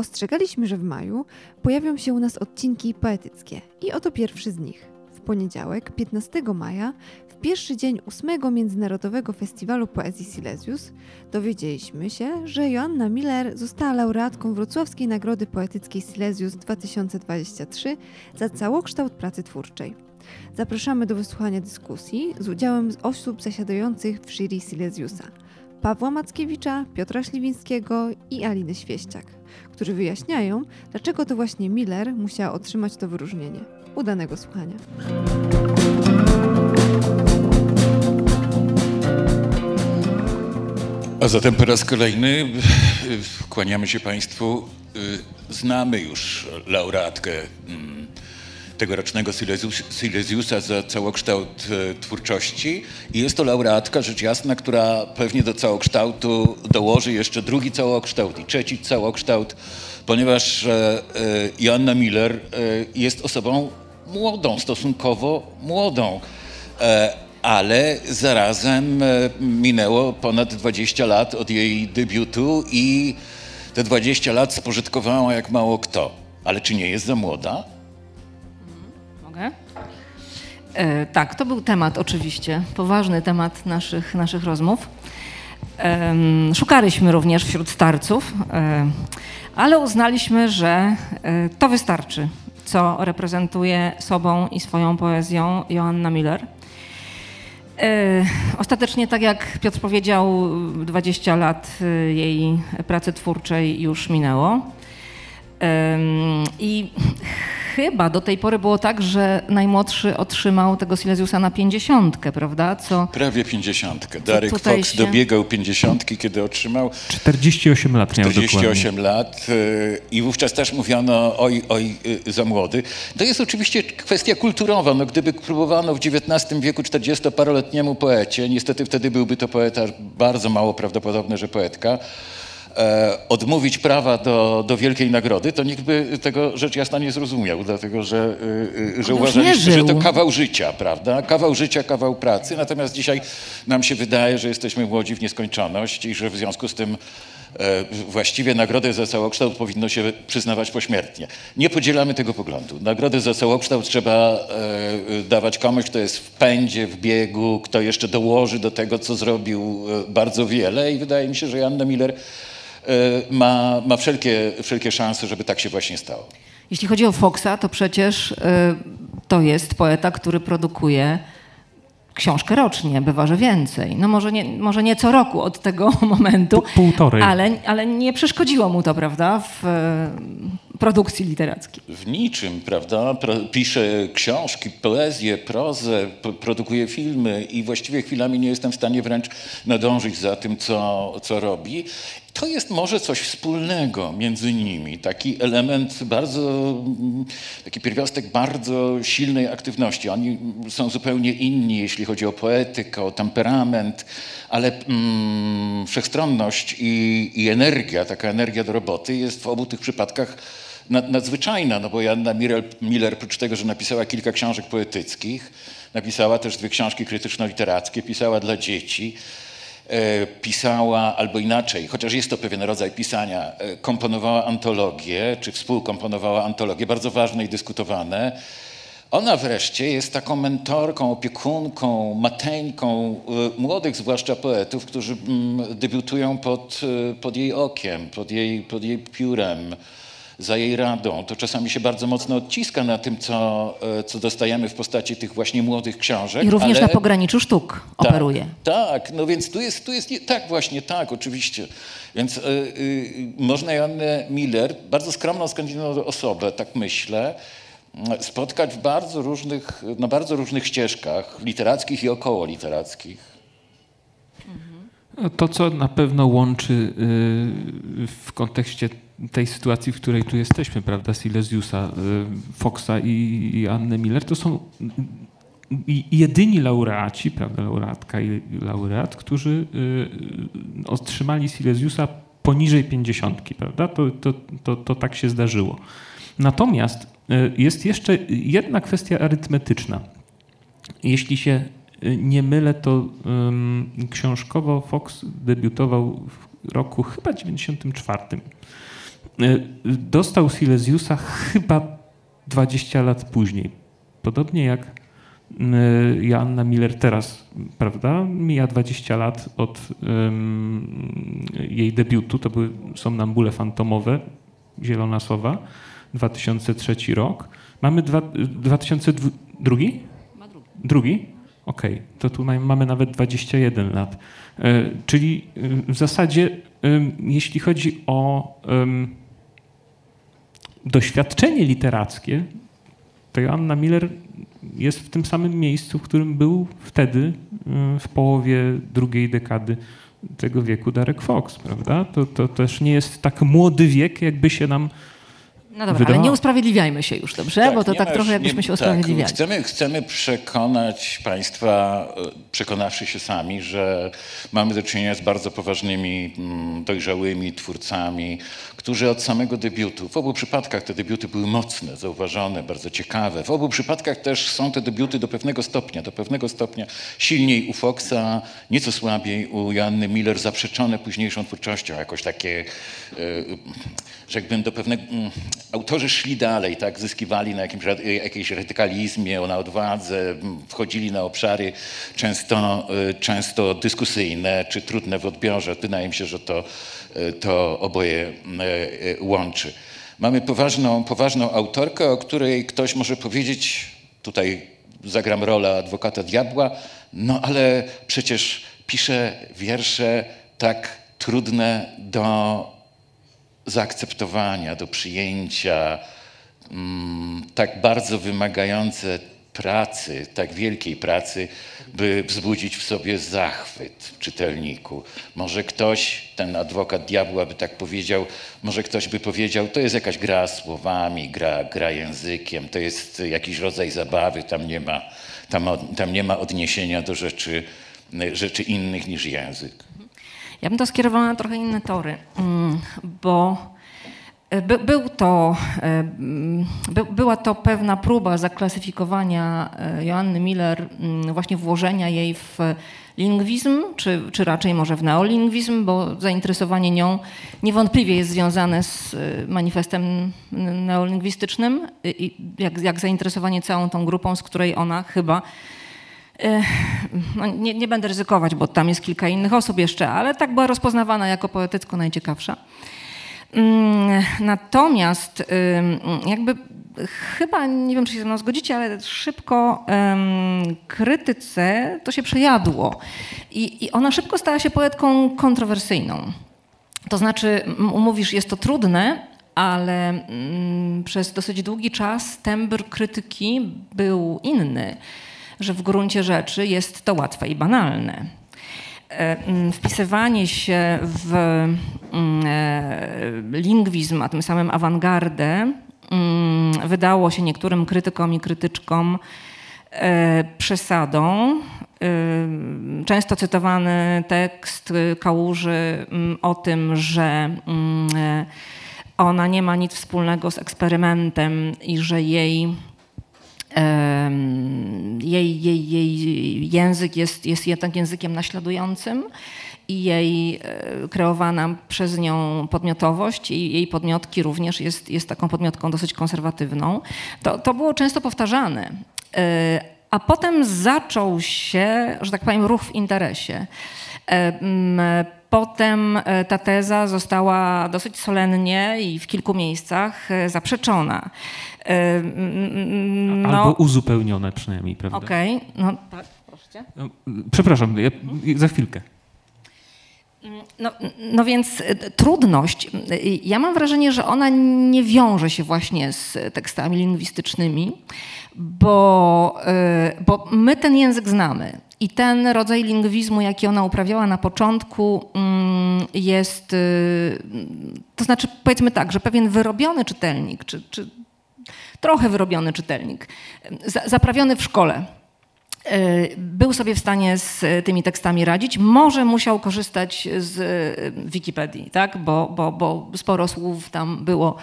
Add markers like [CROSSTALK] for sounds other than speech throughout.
Ostrzegaliśmy, że w maju pojawią się u nas odcinki poetyckie i oto pierwszy z nich. W poniedziałek, 15 maja, w pierwszy dzień ósmego Międzynarodowego Festiwalu Poezji Silesius, dowiedzieliśmy się, że Joanna Miller została laureatką Wrocławskiej Nagrody Poetyckiej Silesius 2023 za całokształt pracy twórczej. Zapraszamy do wysłuchania dyskusji z udziałem osób zasiadających w jury Silesiusa. Pawła Mackiewicza, Piotra Śliwińskiego i Aliny Świeściak, którzy wyjaśniają, dlaczego to właśnie Miller musiała otrzymać to wyróżnienie. Udanego słuchania. A zatem po raz kolejny y, kłaniamy się Państwu. Y, Znamy już laureatkę mm, tegorocznego Silesius- Silesiusa za całokształt e, twórczości i jest to laureatka, rzecz jasna, która pewnie do całokształtu dołoży jeszcze drugi całokształt i trzeci całokształt, ponieważ e, e, Joanna Miller jest osobą młodą, stosunkowo młodą. Ale zarazem minęło ponad 20 lat od jej debiutu i te 20 lat spożytkowała jak mało kto. Ale czy nie jest za młoda? E, tak, to był temat oczywiście, poważny temat naszych, naszych rozmów. Em, szukaliśmy również wśród starców, e, ale uznaliśmy, że e, to wystarczy, co reprezentuje sobą i swoją poezją Joanna Miller. E, Ostatecznie, tak jak Piotr powiedział, 20 lat e, jej pracy twórczej już minęło. I chyba do tej pory było tak, że najmłodszy otrzymał tego Silesiusa na pięćdziesiątkę, prawda? Co Prawie 50. Darek Fox się- dobiegał 50, kiedy otrzymał 48 lat miał dokładnie. 48 lat y, i wówczas też mówiono oj, oj, y, za młody. To jest oczywiście kwestia kulturowa. No, gdyby próbowano w XIX wieku 40-paroletniemu poecie, niestety wtedy byłby to poeta bardzo mało prawdopodobne, że poetka, odmówić prawa do, do wielkiej nagrody, to nikt by tego rzecz jasna nie zrozumiał, dlatego że, y, y, że uważaliśmy, że to kawał życia, prawda? Kawał życia, kawał pracy. Natomiast dzisiaj nam się wydaje, że jesteśmy młodzi w nieskończoność i że w związku z tym e, właściwie nagrodę za całokształt powinno się przyznawać pośmiertnie. Nie podzielamy tego poglądu. Nagrodę za całokształt trzeba e, dawać komuś, kto jest w pędzie, w biegu, kto jeszcze dołoży do tego, co zrobił e, bardzo wiele i wydaje mi się, że Janna Miller e, ma, ma wszelkie, wszelkie szanse, żeby tak się właśnie stało. Jeśli chodzi o Foxa, to przecież y, to jest poeta, który produkuje książkę rocznie, bywa, że więcej. No może nie, może nie co roku od tego [LAUGHS] momentu, półtorej. Ale, ale nie przeszkodziło mu to, prawda, w produkcji literackiej. w niczym, prawda? Pro, pisze książki, poezję, prozę, p- produkuje filmy i właściwie chwilami nie jestem w stanie wręcz nadążyć za tym, co, co robi. To jest może coś wspólnego między nimi, taki element bardzo, mm, taki pierwiastek bardzo silnej aktywności. Oni są zupełnie inni, jeśli chodzi o poetykę, o temperament, ale mm, wszechstronność i, i energia, taka energia do roboty jest w obu tych przypadkach nadzwyczajna, no bo Janna Miller, oprócz tego, że napisała kilka książek poetyckich, napisała też dwie książki krytyczno-literackie, pisała dla dzieci, e, pisała, albo inaczej, chociaż jest to pewien rodzaj pisania, e, komponowała antologie, czy współkomponowała antologie, bardzo ważne i dyskutowane. Ona wreszcie jest taką mentorką, opiekunką, mateńką e, młodych, zwłaszcza poetów, którzy mm, debiutują pod, pod jej okiem, pod jej, pod jej piórem za jej radą. To czasami się bardzo mocno odciska na tym, co, e, co dostajemy w postaci tych właśnie młodych książek. I również ale... na pograniczu sztuk Tak, operuje. Tak, no więc tu jest, tu jest nie, tak właśnie, tak, oczywiście. Więc y, y, można Joannę Miller, bardzo skromną skądinąd osobę, tak myślę, y, spotkać w bardzo różnych, na bardzo różnych ścieżkach literackich i około literackich. To, co na pewno łączy y, w kontekście tej sytuacji, w której tu jesteśmy, prawda, Silesiusa, y, Foxa i, i Anny Miller, to są jedyni laureaci, prawda, laureatka i laureat, którzy y, otrzymali Silesiusa poniżej pięćdziesiątki, prawda? To, to, to, to tak się zdarzyło. Natomiast y, jest jeszcze jedna kwestia arytmetyczna. Jeśli się nie mylę, to książkowo Fox debiutował w roku chyba 94. dostał Silesiusa chyba 20 lat później. Podobnie jak Joanna Miller teraz, prawda? Mija 20 lat od um, jej debiutu. To były Somnambule Fantomowe, Zielona Sowa, 2003 rok. Mamy dwa, 2002? Drugi? Drugi? Okej, okay. to tu mamy nawet 21 lat. E, czyli w zasadzie, jeśli chodzi o doświadczenie literackie, to Joanna Miller jest w tym samym miejscu, w którym był wtedy, w połowie drugiej dekady tego wieku Darek Fox, prawda? To, to też nie jest tak młody wiek, jakby się nam no dobra, ale nie usprawiedliwiajmy się już, dobrze? Tak, Bo to tak masz, trochę jakbyśmy nie, się usprawiedliwiali. Tak, chcemy, chcemy przekonać Państwa, e, przekonawszy się sami, że mamy do czynienia z bardzo poważnymi, mm, dojrzałymi twórcami, którzy od samego debiutu, w obu przypadkach te debiuty były mocne, zauważone, bardzo ciekawe. W obu przypadkach też są te debiuty do pewnego stopnia, do pewnego stopnia silniej u Foxa, nieco słabiej u Joanny Miller, zaprzeczone późniejszą twórczością, jakoś takie, e, rzekłbym, do pewnego... Mm, autorzy szli dalej, tak, zyskiwali na jakimś, jakiejś radykalizmie, na odwadze, wchodzili na obszary często, e, często dyskusyjne czy trudne w odbiorze. Wydaje mi się, że to, e, to oboje e, łączy. Mamy poważną, poważną autorkę, o której ktoś może powiedzieć, tutaj zagram rolę adwokata diabła, no ale przecież pisze wiersze tak trudne do zaakceptowania, do przyjęcia, mm, tak bardzo wymagające pracy, tak wielkiej pracy, by wzbudzić w sobie zachwyt w czytelniku. Może ktoś, ten adwokat diabła by tak powiedział, może ktoś by powiedział, to jest jakaś gra słowami, gra, gra językiem, to jest jakiś rodzaj zabawy, tam nie ma, tam, tam nie ma odniesienia do rzeczy, rzeczy innych niż język. Ja bym to skierowała na trochę inne tory, mm, bo e, by, był to, e, mm, by, była to pewna próba zaklasyfikowania e, Joanny Miller, mm, właśnie włożenia jej w lingwizm, czy, czy raczej może w neolingwizm, bo zainteresowanie nią niewątpliwie jest związane z manifestem neolingwistycznym, jak, jak zainteresowanie całą tą grupą, z której ona chyba no nie, nie, będę ryzykować, bo tam jest kilka innych osób jeszcze, ale tak była rozpoznawana jako poetycko najciekawsza. Mm, natomiast jakby chyba, nie wiem czy się ze mną zgodzicie, ale szybko krytyce to się przejadło I, i ona szybko stała się poetką kontrowersyjną. To znaczy, mówisz, jest to trudne, ale mm, przez dosyć długi czas tembr krytyki był inny że w gruncie rzeczy jest to łatwe i banalne. E, mm, wpisywanie się w mm, e, lingwizm, a tym samym awangardę, mm, wydało się niektórym krytykom i krytyczkom e, przesadą. Często cytowany tekst Kałuży o tym, że ona nie ma nic wspólnego z eksperymentem i że jej jej, jej, jej język jest, jest jednak językiem naśladującym i jej e, kreowana przez nią podmiotowość i jej podmiotki również jest, jest taką podmiotką dosyć konserwatywną. To, to było często powtarzane. E, a potem zaczął się, że tak powiem, ruch w interesie. Potem e, ta teza została dosyć solennie i w kilku miejscach zaprzeczona. No, Albo uzupełnione przynajmniej, prawda? Okej, okay. no tak, proszę. No, przepraszam, ja, za chwilkę. No, no więc trudność, ja mam wrażenie, że ona nie wiąże się właśnie z tekstami lingwistycznymi, bo, y, bo my ten język znamy. I ten rodzaj lingwizmu, jaki ona uprawiała na początku, mm, jest, to znaczy powiedzmy tak, że pewien wyrobiony czytelnik, czy, czy trochę wyrobiony czytelnik, zaprawiony w szkole, e, był sobie w stanie z tymi tekstami radzić. Może musiał korzystać z Wikipedii, tak? bo, bo, bo sporo słów tam było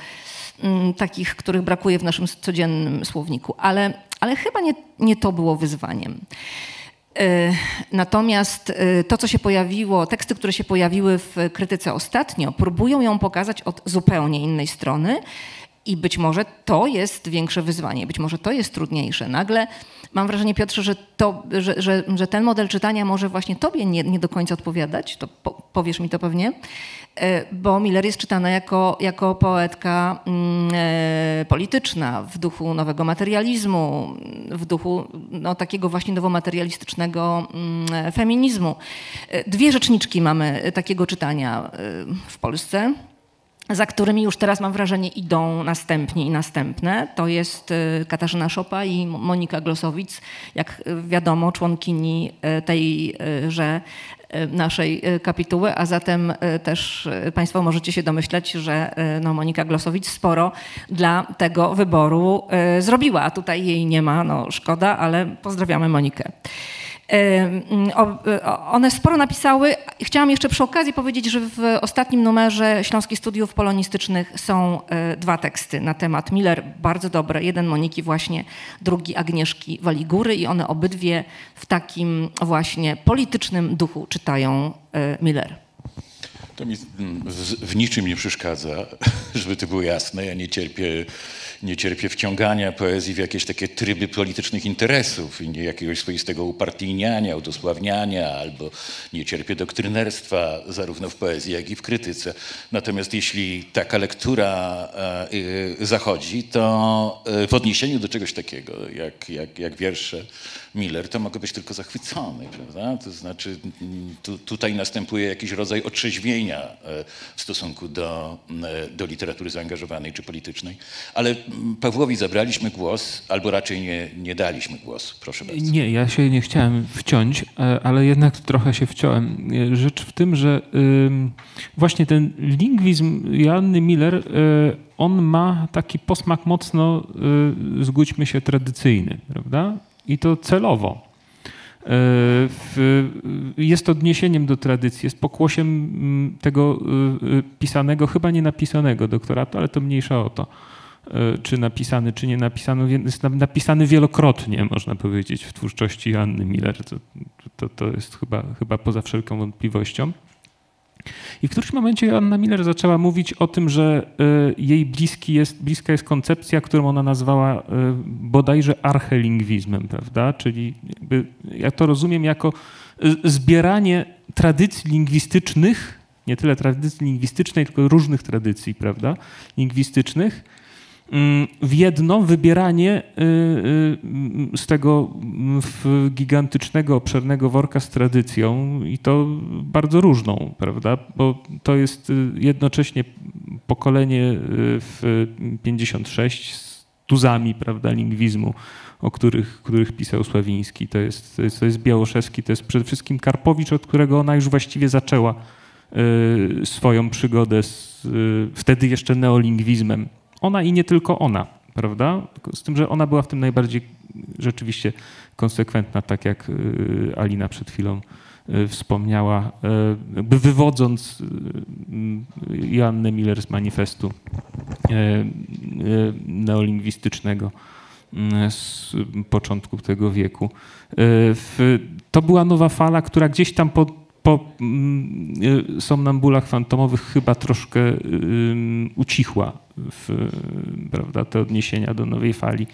takich, których brakuje w naszym codziennym słowniku, ale, ale chyba nie, nie to było wyzwaniem. E, natomiast e, to, co się pojawiło, teksty, które się pojawiły w krytyce ostatnio, próbują ją pokazać od zupełnie innej strony. I być może to jest większe wyzwanie, być może to jest trudniejsze. Nagle mam wrażenie, Piotrze, że, to, że, że, że ten model czytania może właśnie tobie nie, nie do końca odpowiadać, to po, powiesz mi to pewnie, e, bo Miller jest czytana jako, jako poetka mm, e, polityczna w duchu nowego materializmu, w duchu no, takiego właśnie nowomaterialistycznego mm, feminizmu. E, dwie rzeczniczki mamy takiego czytania w Polsce za którymi już teraz mam wrażenie idą następnie i następne. To jest y, Katarzyna Szopa i Monika Glosowicz, jak wiadomo, członkini y, tejże y, naszej kapituły, a zatem też Państwo możecie się domyśleć, że no, Monika Glosowicz sporo dla tego wyboru zrobiła. Tutaj jej nie ma, no szkoda, ale pozdrawiamy Monikę. One sporo napisały. Chciałam jeszcze przy okazji powiedzieć, że w ostatnim numerze Śląskich Studiów Polonistycznych są e, dwa teksty na temat Miller, bardzo dobre. Jeden Moniki właśnie, drugi Agnieszki Waligury i one obydwie w takim właśnie politycznym duchu czytają e, Miller. To mi w, niczym nie przeszkadza, [LAUGHS] żeby to było jasne. Ja nie cierpię nie cierpię wciągania poezji w jakieś takie tryby politycznych interesów i nie jakiegoś swoistego upartyjniania, udosławniania, albo nie cierpię doktrynerstwa zarówno w poezji, jak i w krytyce. Natomiast jeśli taka lektura e, zachodzi, to e, w odniesieniu do czegoś takiego, jak, jak, jak wiersze Miller, to mogę być tylko zachwycony, prawda? To znaczy tu, tutaj następuje jakiś rodzaj otrzeźwienia e, w stosunku do, do literatury zaangażowanej czy politycznej. Ale Pawłowi zabraliśmy głos, albo raczej nie, nie daliśmy głosu. Proszę bardzo. Nie, ja się nie chciałem wciąć, e, ale jednak trochę się wciąłem. E, rzecz w tym, że właśnie ten lingwizm Joanny Miller, e, on ma taki posmak mocno, zgódźmy się, tradycyjny, prawda? I to celowo. Jest odniesieniem do tradycji, jest pokłosiem tego pisanego, chyba nie napisanego doktoratu, ale to mniejsza o to E, czy napisany, czy nie napisany, jest napisany wielokrotnie, można powiedzieć, w twórczości Anny Miller. To, to, to jest chyba, chyba poza wszelką wątpliwością. I w którymś momencie Anna Miller zaczęła mówić o tym, że e, jej bliski jest, bliska jest koncepcja, którą ona nazwała e, bodajże archelingwizmem, prawda? Czyli ja to rozumiem jako zbieranie tradycji lingwistycznych, nie tyle tradycji lingwistycznej, tylko różnych tradycji, prawda, lingwistycznych, w jedno wybieranie y, y, z tego mm, gigantycznego, obszernego worka z tradycją i to bardzo różną, prawda? Bo to jest y, jednocześnie pokolenie w 56 z tuzami, prawda, lingwizmu, o których, których pisał Sławiński. To jest, to jest, to jest Białoszewski, to jest przede wszystkim Karpowicz, od którego ona już właściwie zaczęła swoją przygodę z wtedy jeszcze neolingwizmem ona i nie tylko ona, prawda? Z tym, że ona była w tym najbardziej rzeczywiście konsekwentna, tak jak y, Alina przed chwilą y, wspomniała, y, by wywodząc Joannę Miller z manifestu neolingwistycznego z początku tego wieku. To była nowa fala, która gdzieś tam po, po somnambulach fantomowych chyba troszkę ucichła w, prawda, te odniesienia do nowej fali e,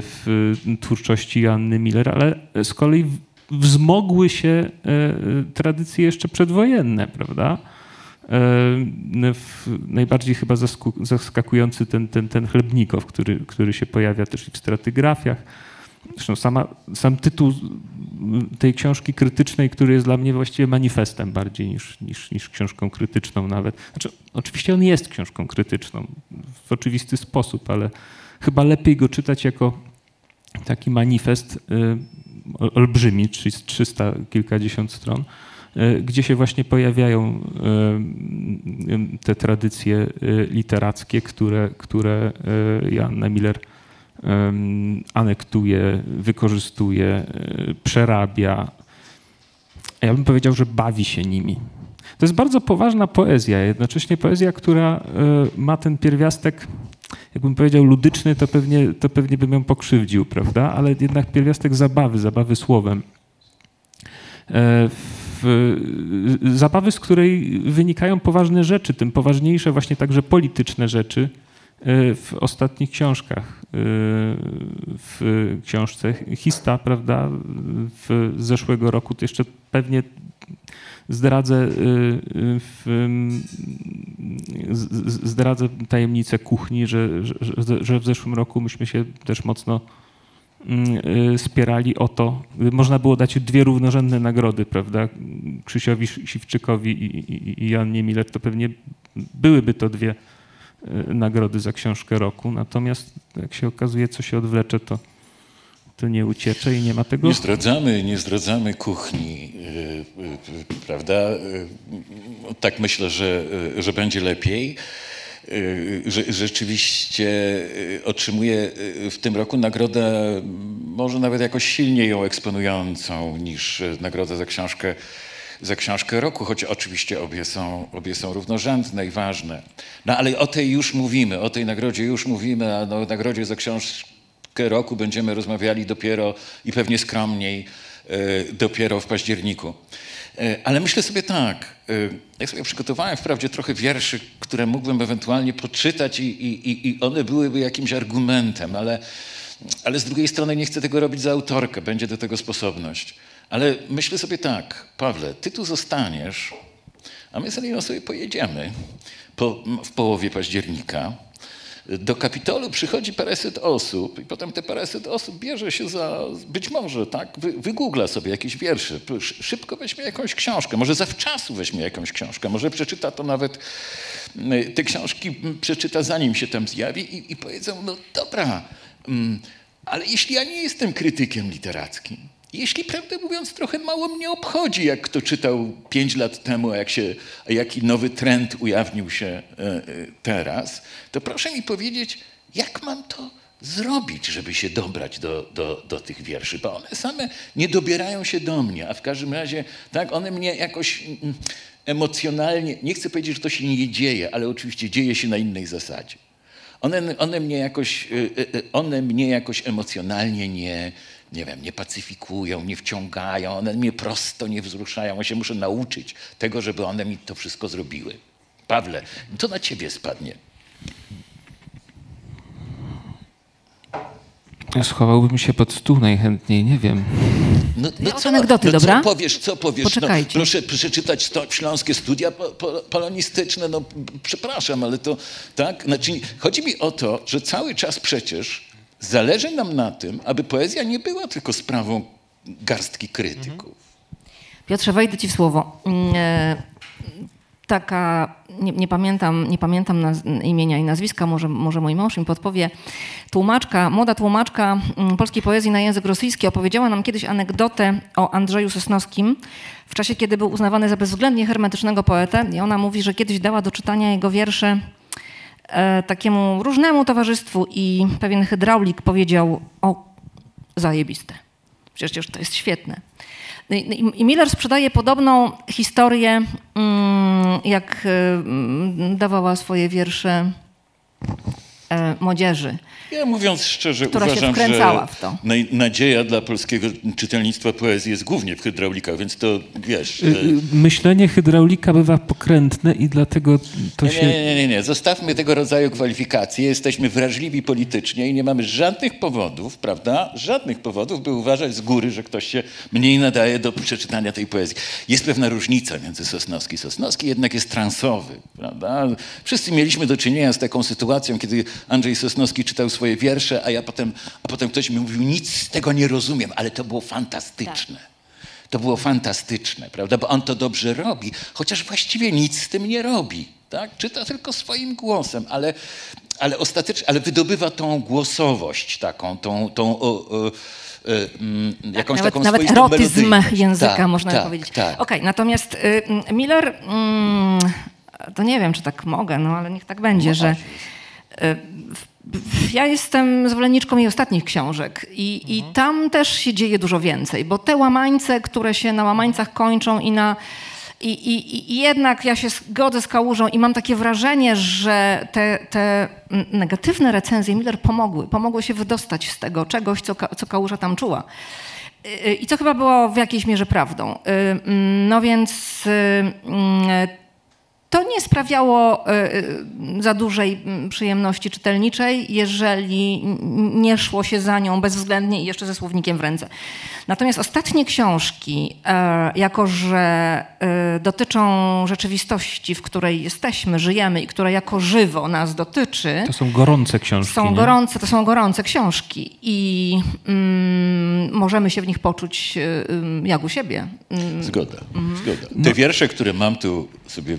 w twórczości Joanny Miller, ale z kolei wzmogły się e, tradycje jeszcze przedwojenne, prawda? E, najbardziej chyba zaskakujący ten, ten, ten Chlebnikow, który, który się pojawia też i w stratygrafiach. Zresztą sama, sam tytuł tej książki krytycznej, który jest dla mnie właściwie manifestem bardziej niż, niż, niż książką krytyczną nawet. Znaczy, oczywiście on jest książką krytyczną w oczywisty sposób, ale chyba lepiej go czytać jako taki manifest y, olbrzymi, 300 kilkadziesiąt stron, y, gdzie się właśnie pojawiają y, te tradycje literackie, które, które Joanna Miller anektuje, wykorzystuje, e, przerabia. Ja bym powiedział, że bawi się nimi. To jest bardzo poważna poezja, jednocześnie poezja, która e, ma ten pierwiastek, jakbym powiedział, ludyczny, to pewnie, to pewnie bym ją pokrzywdził, prawda? Ale jednak pierwiastek zabawy, zabawy słowem. w, zabawy, z której wynikają poważne rzeczy, tym poważniejsze właśnie także polityczne rzeczy w ostatnich książkach. W książce Hista, prawda, w zeszłego roku, to jeszcze pewnie zdradzę, zdradzę tajemnicę kuchni, że, że, że w zeszłym roku myśmy się też mocno Mm, y, spierali o to. Można było dać dwie równorzędne nagrody, prawda? Krzysiowi Siwczykowi i, i, i Miller, to pewnie byłyby to dwie y, nagrody za książkę roku. Natomiast jak się okazuje, co się odwlecze, to, to nie uciecze i nie ma tego. Nie zdradzamy, nie zdradzamy kuchni, y, prawda? Tak myślę, że, że będzie lepiej. Y, rzeczywiście y, otrzymuje y, w tym roku nagrodę może nawet jakoś silniej ją eksponującą niż nagrodę za książkę, za książkę roku, choć oczywiście obie są, obie są równorzędne i ważne. No ale o tej już mówimy, o tej nagrodzie już mówimy, a o nagrodzie za książkę roku będziemy rozmawiali dopiero i pewnie skromniej dopiero w październiku. E, ale myślę sobie tak, e, ja sobie przygotowałem wprawdzie trochę wierszy, które mógłbym ewentualnie poczytać i, i, i one byłyby jakimś argumentem, ale, ale z drugiej strony nie chcę tego robić za autorkę, będzie do tego sposobność. Ale myślę sobie tak, Pawle, ty tu zostaniesz, a my z Eliną sobie pojedziemy po, w połowie października. Do Kapitolu przychodzi paręset osób i potem te paręset osób bierze się za, być może, tak, wy, wygoogla sobie jakieś wiersze, szybko weźmie jakąś książkę, może zawczasu weźmie jakąś książkę, może przeczyta to nawet, te książki przeczyta zanim się tam zjawi i, i powiedzą, no dobra, ale jeśli ja nie jestem krytykiem literackim, jeśli prawdę mówiąc, trochę mało mnie obchodzi, jak kto czytał pięć lat temu, jak się, jaki nowy trend ujawnił się e, e, teraz, to proszę mi powiedzieć, jak mam to zrobić, żeby się dobrać do, do, do tych wierszy, bo one same nie dobierają się do mnie, a w każdym razie tak, one mnie jakoś mm, emocjonalnie, nie chcę powiedzieć, że to się nie dzieje, ale oczywiście dzieje się na innej zasadzie. One, one, mnie, jakoś, e, one mnie jakoś emocjonalnie nie, nie wiem, nie pacyfikują, nie wciągają, one mnie prosto nie wzruszają. Ja się muszę nauczyć tego, żeby one mi to wszystko zrobiły. Pawle, to na ciebie spadnie. Schowałbym się pod stół najchętniej, nie wiem. No, no co, anegdoty, no dobra? Co powiesz, co powiesz? No, Poczekajcie. No, proszę przeczytać to, śląskie studia po, po, polonistyczne, no przepraszam, ale to, tak? Znaczy, chodzi mi o to, że cały czas przecież Zależy nam na tym, aby poezja nie była tylko sprawą garstki krytyków. Piotrze, wejdę ci w słowo. Mm, e, taka, nie, nie, pamiętam, nie pamiętam naz, imienia i nazwiska, może, może mój mąż mi podpowie, tłumaczka, młoda tłumaczka mm, polskiej poezji na język rosyjski opowiedziała nam kiedyś anegdotę o Andrzeju Sosnowskim w czasie, kiedy był uznawany za bezwzględnie hermetycznego poetę i ona mówi, że kiedyś dała do czytania jego wiersze takiemu różnemu towarzystwu i pewien hydraulik powiedział, o, zajebiste. Przecież to jest świetne. No I Miller sprzedaje podobną historię, mm, jak e, dawała swoje wiersze e, młodzieży. Ja mówiąc szczerze, która uważam, się wkręcała w to. że nadzieja dla polskiego czytelnictwa poezji jest głównie w hydraulikach, więc to wiesz... Y, y, myślenie hydraulika bywa pokrętne i dlatego to nie, się... Nie, nie, nie, nie. Zostawmy tego rodzaju kwalifikacje. Jesteśmy wrażliwi politycznie i nie mamy żadnych powodów, prawda? Żadnych powodów, by uważać z góry, że ktoś się mniej nadaje do przeczytania tej poezji. Jest pewna różnica między Sosnowski i Sosnowski jednak jest transowy, prawda? Wszyscy mieliśmy do czynienia z taką sytuacją, kiedy Andrzej Sosnowski czytał swoje wiersze, a ja potem, a potem ktoś mi mówił, nic z tego nie rozumiem, ale to było fantastyczne. Tak. To było fantastyczne, prawda? Bo on to dobrze robi, chociaż właściwie nic z tym nie robi. Tak? Czyta tylko swoim głosem, ale, ale ostatecznie, ale wydobywa tą głosowość taką, tą, tą o, o, e, mm, jakąś nawet, taką nawet erotyzm języka, tak, można tak, powiedzieć. Tak. Okej, okay, natomiast y, Miller, y, to nie wiem, czy tak mogę, no ale niech tak będzie, no, że ja jestem zwolenniczką jej ostatnich książek i, mhm. i tam też się dzieje dużo więcej, bo te łamańce, które się na łamańcach kończą i na i, i, I, jednak ja się zgodzę z Kałużą i mam takie wrażenie, że te, te, negatywne recenzje Miller pomogły. Pomogły się wydostać z tego czegoś, co, co Kałuża tam czuła. Y, I co chyba było w jakiejś mierze prawdą. Y, mm, No więc y, mm, to nie sprawiało y, y, za dużej mm, przyjemności czytelniczej, jeżeli nie szło się za nią bezwzględnie i jeszcze ze słownikiem w ręce. Natomiast ostatnie książki, e, jako że e, dotyczą rzeczywistości, w której jesteśmy, żyjemy i która jako żywo nas dotyczy, To są gorące książki. są nie? gorące, to są gorące książki i mm, możemy się w nich poczuć jak u siebie. Mm, Zgoda, zgoda. Te wiersze, które mam tu sobie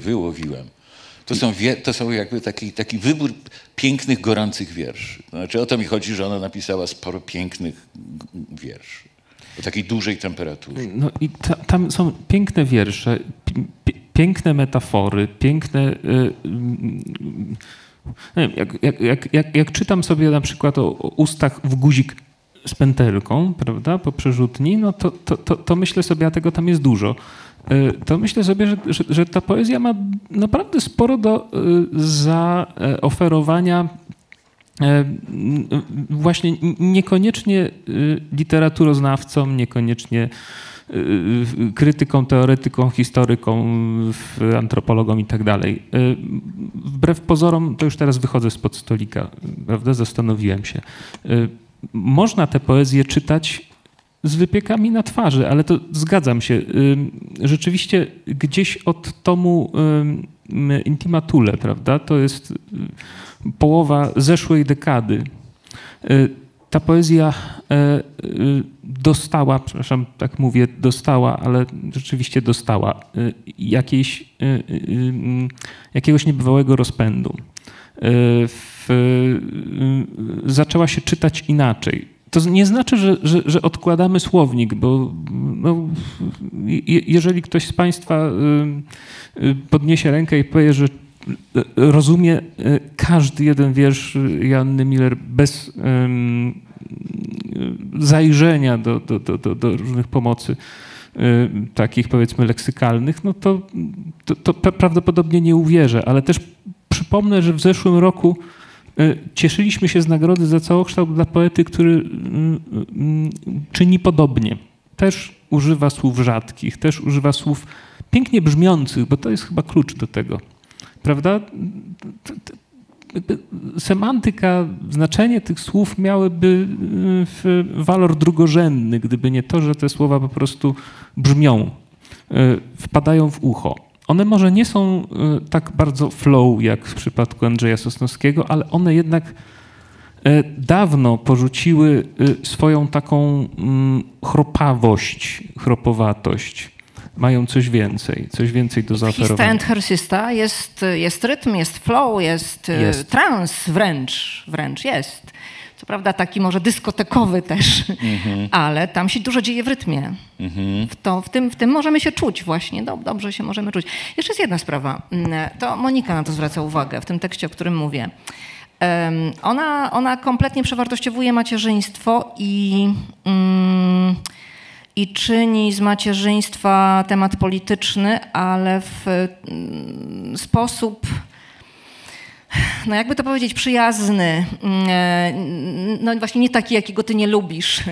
to są, to są jakby taki, taki wybór pięknych, gorących wierszy. Znaczy o to mi chodzi, że ona napisała sporo pięknych wierszy. O takiej dużej temperaturze. No i ta, tam są piękne wiersze, pi- pi- piękne metafory, piękne. y, mm, nie wiem, jak, jak, jak, jak, jak czytam sobie na przykład o, o ustach w guzik z pętelką, prawda, po przerzutni, no to, to, to, to myślę sobie, a tego tam jest dużo. Y, To myślę sobie, że, że, że ta poezja ma naprawdę sporo do y, zaoferowania m, właśnie niekoniecznie y, literaturoznawcom, niekoniecznie y, krytykom, teoretykom, historykom, w- antropologom i tak dalej. Y, Wbrew pozorom, to już teraz wychodzę spod stolika, prawda? Zastanowiłem się. Y, Można tę poezję czytać z wypiekami na twarzy, ale to zgadzam się. Rzeczywiście gdzieś od tomu ym, Intimatule, prawda? To jest połowa zeszłej dekady. Y, Ta poezja e, y, dostała, przepraszam, tak mówię, dostała, ale rzeczywiście dostała y, jakiejś, jakiegoś niebywałego rozpędu. W, zaczęła się czytać inaczej. To nie znaczy, że, że, że odkładamy słownik, bo no, je, jeżeli ktoś z Państwa y, y, podniesie rękę i powie, że y, rozumie każdy jeden wiersz Janny Miller bez y, zajrzenia do, do, do, do, różnych pomocy y, takich powiedzmy leksykalnych, no to, to, to pra- prawdopodobnie nie uwierzę, ale też przypomnę, że w zeszłym roku cieszyliśmy się z nagrody za całokształt dla poety, który y, y, czyni podobnie. Też używa słów rzadkich, też używa słów pięknie brzmiących, bo to jest chyba klucz do tego. Prawda? Semantyka, znaczenie tych słów miałyby y, walor drugorzędny, gdyby nie to, że te słowa po prostu brzmią, y, wpadają w ucho. One może nie są y, tak bardzo flow jak w przypadku Andrzeja Sosnowskiego, ale one jednak e, dawno porzuciły y, swoją taką mm, chropawość, chropowatość. Mają coś więcej, coś więcej do Hista zaoferowania. and Hersista jest, jest rytm, jest flow, jest, e, Jest. trans wręcz, wręcz jest. Co prawda taki może dyskotekowy też, [LAUGHS] ale tam się dużo dzieje w rytmie. W, to, w, tym, w tym możemy się czuć właśnie, Dob, dobrze się możemy czuć. Jeszcze jest jedna sprawa, Mm, to Monika na to zwraca uwagę w tym tekście, o którym mówię. Em, Ona, ona kompletnie przewartościowuje macierzyństwo i, mm, i czyni z macierzyństwa temat polityczny, ale w mm, sposób no jakby to powiedzieć, przyjazny, mm, e, no właśnie nie taki, jakiego ty nie lubisz,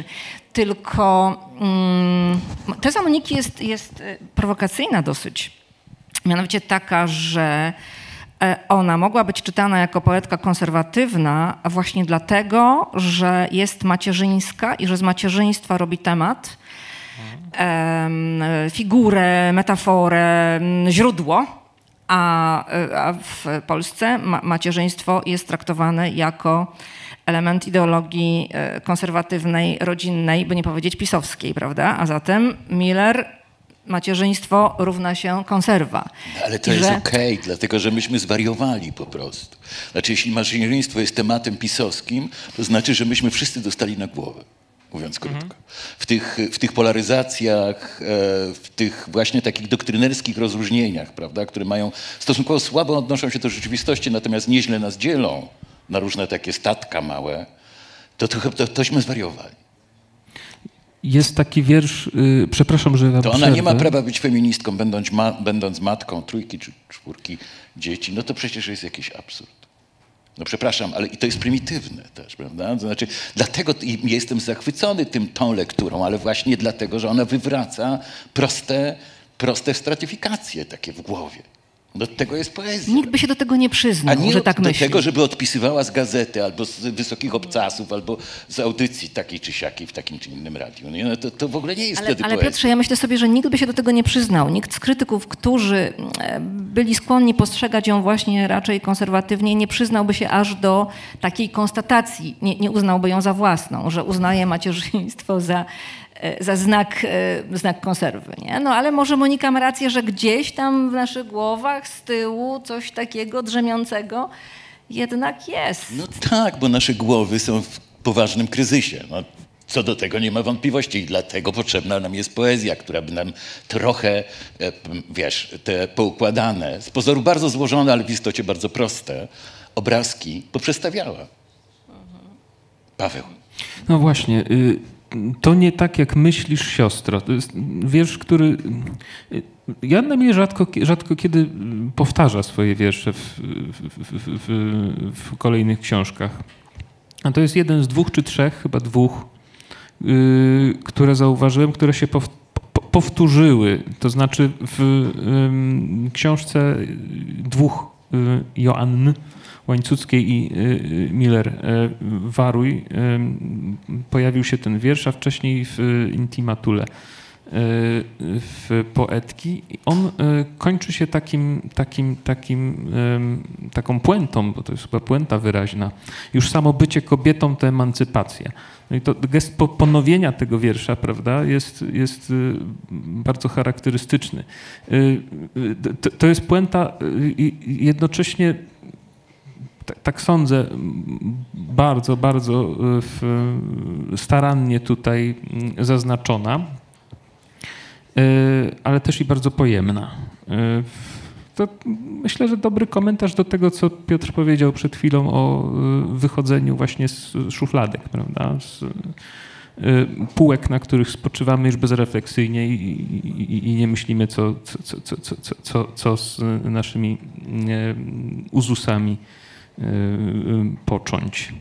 tylko mm, teza Moniki jest, jest e, prowokacyjna dosyć. Mianowicie taka, że e, ona mogła być czytana jako poetka konserwatywna właśnie dlatego, że jest macierzyńska i że z macierzyństwa robi temat, em, figurę, metaforę, m, źródło, a, e, a w Polsce ma, macierzyństwo jest traktowane jako element ideologii e, konserwatywnej, rodzinnej, by nie powiedzieć pisowskiej, prawda? A zatem Miller macierzyństwo równa się konserwa. Ale to I jest że- okej, dlatego że myśmy zwariowali po prostu. Znaczy, jeśli macierzyństwo jest tematem pisowskim, to znaczy, że myśmy wszyscy dostali na głowę, mówiąc krótko. W, tych, w tych polaryzacjach, e, w tych właśnie takich doktrynerskich rozróżnieniach, prawda, które mają stosunkowo słabo odnoszą się do rzeczywistości, natomiast nieźle nas dzielą na różne takie statka małe, to, to, to tośmy zwariowali. Jest taki wiersz, y, przepraszam, że wam To ona nie ma prawa być feministką, będąc, ma, będąc matką trójki czy czwórki dzieci. No to przecież jest jakiś absurd. No przepraszam, ale i to jest prymitywne też, prawda? Znaczy, dlatego jestem zachwycony tym, tą lekturą, ale właśnie dlatego, że ona wywraca proste, proste stratyfikacje takie w głowie. Do tego jest poezja. Nikt by się do tego nie przyznał, nie że tak do myśli. tego, żeby odpisywała z gazety, albo z wysokich obcasów, albo z audycji takiej czy siakiej w takim czy innym radiu. No to, to w ogóle nie jest Ale, wtedy ale poezja. Piotrze, ja myślę sobie, że nikt by się do tego nie przyznał. Nikt z krytyków, którzy e, byli skłonni postrzegać ją właśnie raczej konserwatywnie, nie przyznałby się aż do takiej konstatacji, nie, nie uznałby ją za własną, że uznaje macierzyństwo za, za znak, e, znak konserwy. Nie? No ale może Monika ma rację, że gdzieś tam w naszych głowach z tyłu coś takiego drzemiącego jednak jest. No tak, bo nasze głowy są w poważnym kryzysie. No, co do tego nie ma wątpliwości i dlatego potrzebna nam jest poezja, która by nam trochę, e, wiesz, te poukładane, z pozoru bardzo złożone, ale w istocie bardzo proste obrazki poprzestawiała. Paweł. No właśnie, y, to nie tak jak myślisz, siostro. To jest wiersz, który. y, Jan Emil rzadko, rzadko kiedy powtarza swoje wiersze w, w, w, w, kolejnych książkach. A to jest jeden z dwóch czy trzech, chyba dwóch, y, które zauważyłem, które się pow, po- powtórzyły. To znaczy w ym, książce dwóch Joann Łańcuckiej i y, y, Miller. Y, Waruj pojawił się ten wiersz, a wcześniej w y, Intimatule. y, w poetki. On y, kończy się takim, takim, takim, taką puentą, bo to jest chyba puenta wyraźna. Już samo bycie kobietą to emancypacja. No i to gest po- ponowienia tego wiersza, prawda, jest, jest y, bardzo charakterystyczny. Y, y, To, jest puenta jednocześnie tak, sądzę, bardzo, bardzo starannie tutaj mm, zaznaczona, Y, ale też i bardzo pojemna. Y, to myślę, że dobry komentarz do tego, co Piotr powiedział przed chwilą o y, wychodzeniu właśnie z szufladek, prawda? Z półek, na których spoczywamy już bezrefleksyjnie i, i, i nie myślimy, co, co, co, co, co, co z naszymi uzusami począć.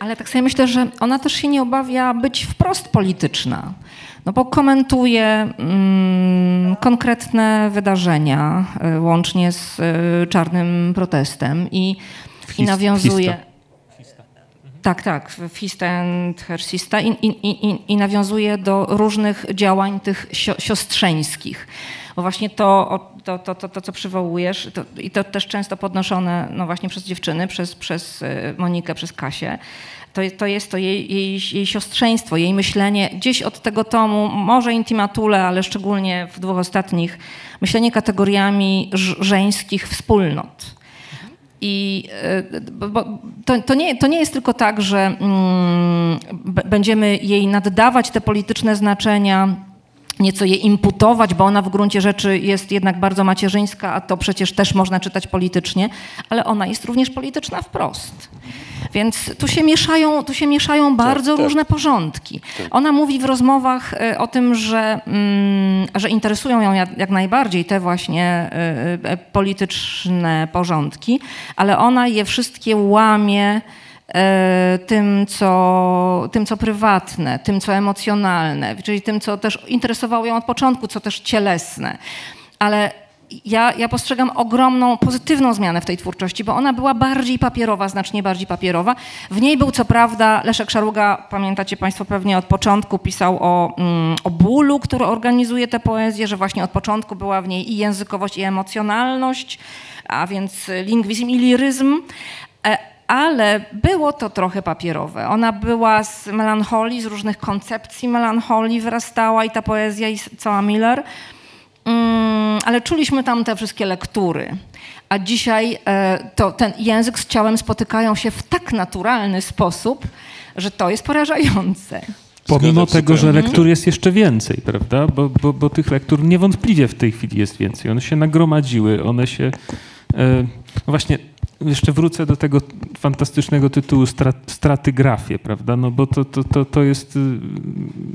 Ale tak sobie myślę, że ona też się nie obawia być wprost polityczna no bo komentuje mm, konkretne wydarzenia, y, łącznie z y, czarnym protestem i, i nawiązuje... Fista. Tak, tak, w and Her Sista i, i, i, i nawiązuje do różnych działań tych sio, siostrzeńskich. Bo właśnie to, to, to, to, to co przywołujesz, to, i to też często podnoszone no właśnie przez dziewczyny, przez, przez e, Monikę, przez Kasię, to, to jest to jej, jej, jej siostrzeństwo, jej myślenie gdzieś od tego tomu, może intimatule, ale szczególnie w dwóch ostatnich, myślenie kategoriami żeńskich wspólnot. I e, to, to, nie, to nie jest tylko tak, że mm, będziemy jej naddawać te polityczne znaczenia, nieco je imputować, bo ona w gruncie rzeczy jest jednak bardzo macierzyńska, a to przecież też można czytać politycznie, ale ona jest również polityczna wprost. Więc tu się mieszają, tu się mieszają bardzo tak. różne porządki. Ona mówi w rozmowach e, o tym, że, mm, że interesują ją jak, najbardziej te właśnie e, e, polityczne porządki, ale ona je wszystkie łamie tym co, tym, co prywatne, tym, co emocjonalne, czyli tym, co też interesowało ją od początku, co też cielesne. Ale ja, ja postrzegam ogromną, pozytywną zmianę w tej twórczości, bo ona była bardziej papierowa, znacznie bardziej papierowa. W niej był co prawda Leszek Szaruga, pamiętacie Państwo pewnie od początku, pisał o, mm, o bólu, który organizuje tę poezję, że właśnie od początku była w niej i językowość, i emocjonalność, a więc lingwizm i liryzm. Ale było to trochę papierowe. Ona była z melancholii, z różnych koncepcji melancholii wyrastała i ta poezja i cała Miller. Mm, ale czuliśmy tam te wszystkie lektury. A dzisiaj e, to ten język z ciałem spotykają się w tak naturalny sposób, że to jest porażające. Pomimo tego, że lektur jest jeszcze więcej, prawda? Bo, bo, bo tych lektur niewątpliwie w tej chwili jest więcej. One się nagromadziły, one się. E, no właśnie, jeszcze wrócę do tego fantastycznego tytułu stra, Stratygrafie, prawda? No bo to, to, to, to jest y,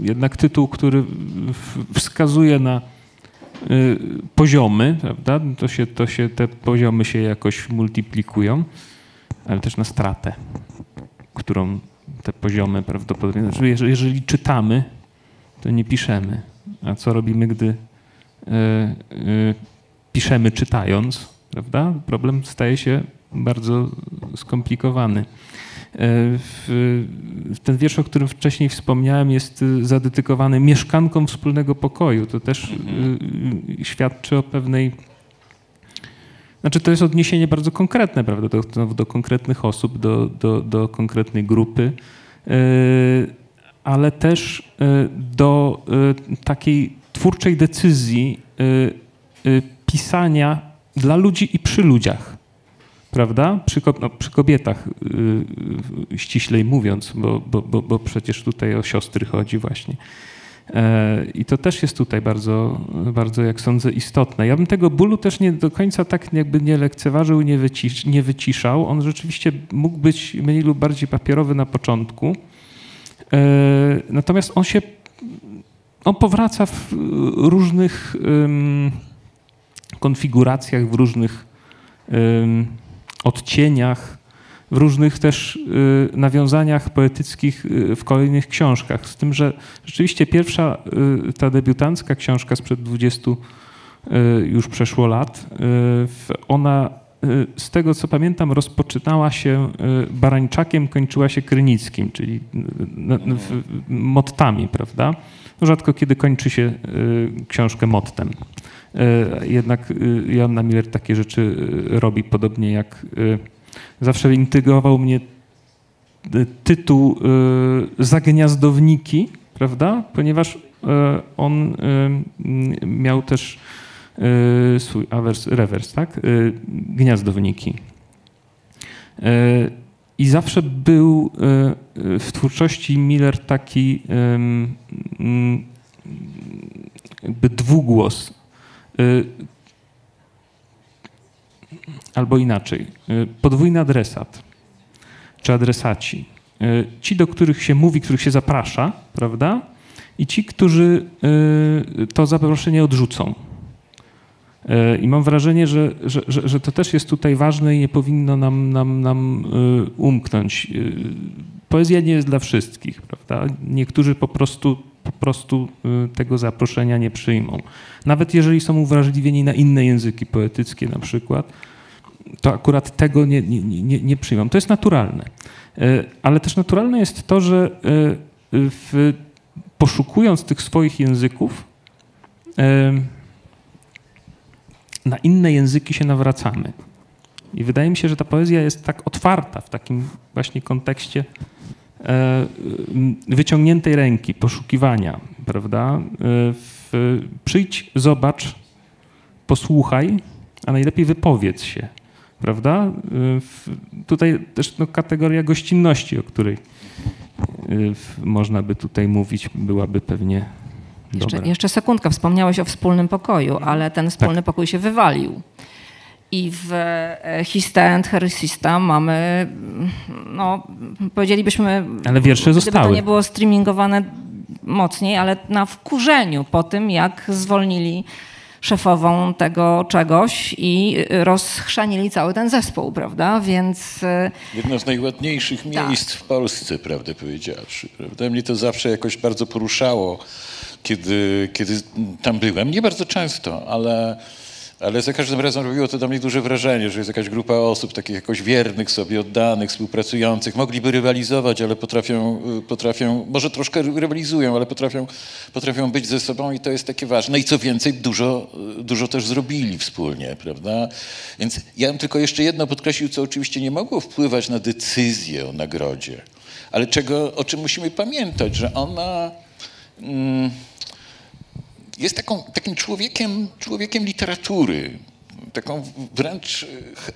jednak tytuł, który wskazuje na y, poziomy, prawda? To się, to się, te poziomy się jakoś multiplikują. ale też na stratę, którą te poziomy prawdopodobnie. Znaczy, jeżeli, jeżeli czytamy, to nie piszemy. A co robimy, gdy y, y, piszemy czytając, prawda? Problem staje się bardzo skomplikowany. Ten wiersz, o którym wcześniej wspomniałem, jest zadedykowany mieszkankom wspólnego pokoju. To też świadczy o pewnej. Znaczy, to jest odniesienie bardzo konkretne, prawda, do, do konkretnych osób, do, do, do konkretnej grupy, ale też do takiej twórczej decyzji pisania dla ludzi i przy ludziach prawda? Przy, no, przy kobietach yy, ściślej mówiąc, bo, bo, bo, bo, przecież tutaj o siostry chodzi właśnie. E, I to też jest tutaj bardzo, bardzo, jak sądzę, istotne. Ja bym tego bólu też nie do końca tak jakby nie lekceważył, nie, nie wyciszał. On rzeczywiście mógł być mniej lub bardziej papierowy na początku. E, natomiast on się, on powraca w różnych konfiguracjach, w różnych odcieniach, w różnych też y, nawiązaniach poetyckich y, w kolejnych książkach. Z tym, że rzeczywiście pierwsza y, ta debiutancka książka sprzed 20 już przeszło lat, ona z tego co pamiętam rozpoczynała się Barańczakiem, kończyła się Krynickim, czyli mottami, prawda? Rzadko kiedy kończy się książkę mottem. E, jednak e, Joanna Miller takie rzeczy e, robi, podobnie jak zawsze intrygował mnie tytuł Zagniazdowniki, prawda? Ponieważ on miał też swój awers, rewers, tak? Gniazdowniki. I zawsze był w twórczości Miller taki jakby dwugłos Y, albo inaczej, y, podwójny adresat czy adresaci. Y, ci, do których się mówi, których się zaprasza, prawda? I ci, którzy to zaproszenie odrzucą. I mam wrażenie, że, że, że, że, to też jest tutaj ważne i nie powinno nam, nam, nam umknąć. Poezja nie jest dla wszystkich, prawda? Niektórzy po prostu po prostu y, tego zaproszenia nie przyjmą. Nawet jeżeli są uwrażliwieni na inne języki poetyckie na przykład, to akurat tego nie, nie, nie, nie przyjmą. To jest naturalne. Y, ale też naturalne jest to, że y, w, poszukując tych swoich języków, na inne języki się nawracamy. I wydaje mi się, że ta poezja jest tak otwarta w takim właśnie kontekście wyciągniętej ręki, poszukiwania, prawda? E, przyjdź, zobacz, posłuchaj, a najlepiej wypowiedz się, prawda? E, tutaj też no, kategoria gościnności, o której można by tutaj mówić, byłaby pewnie jeszcze, jeszcze sekundka, wspomniałeś o wspólnym pokoju, ale ten wspólny tak. pokój się wywalił. I w e, Hista and Hersista mamy, no powiedzielibyśmy... Ale wiersze zostały. To nie było streamingowane mocniej, ale na wkurzeniu po tym, jak zwolnili szefową tego czegoś i rozchrzanili cały ten zespół, prawda? Więc... E, Jedno z najładniejszych tak. miejsc w Polsce, prawdę powiedziawszy. Prawda? Mnie to zawsze jakoś bardzo poruszało, kiedy, kiedy tam byłem. Nie bardzo często, ale ale za każdym razem robiło to dla mnie duże wrażenie, że jest jakaś grupa osób takich jakoś wiernych sobie, oddanych, współpracujących. Mogliby rywalizować, ale potrafią, y, potrafią może troszkę rywalizują, ale potrafią, potrafią być ze sobą i to jest takie ważne. I co więcej, dużo, y, dużo też zrobili wspólnie, prawda? Więc ja bym tylko jeszcze jedno podkreślił, co oczywiście nie mogło wpływać na decyzję o nagrodzie, ale czego, o czym musimy pamiętać, że ona... Mm, jest taką, takim człowiekiem, człowiekiem literatury, taką wręcz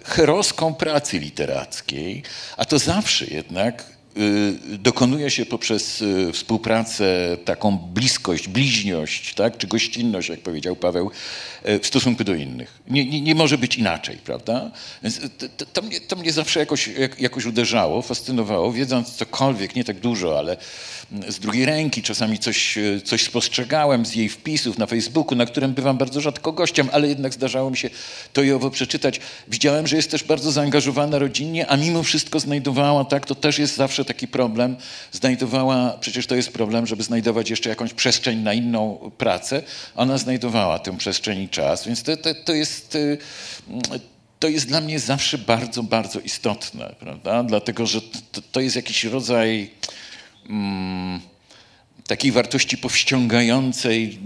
heroską pracy literackiej, a to zawsze jednak y, dokonuje się poprzez y, współpracę, taką bliskość, bliźniość, tak? czy gościnność, jak powiedział Paweł, y, w stosunku do innych. Nie, nie, nie może być inaczej, prawda? Więc to, to, mnie, to mnie zawsze jakoś, jak, jakoś uderzało, fascynowało, wiedząc cokolwiek, nie tak dużo, ale z drugiej ręki czasami coś, coś spostrzegałem z jej wpisów na Facebooku, na którym bywam bardzo rzadko gościem, ale jednak zdarzało mi się to i owo przeczytać. Widziałem, że jest też bardzo zaangażowana rodzinnie, a mimo wszystko znajdowała, tak, to też jest zawsze taki problem, znajdowała, przecież to jest problem, żeby znajdować jeszcze jakąś przestrzeń na inną pracę, ona znajdowała tę przestrzeń i czas, więc to, to, to jest... To jest dla mnie zawsze bardzo, bardzo istotne, prawda? Dlatego, że to, to jest jakiś rodzaj mm, takiej wartości powściągającej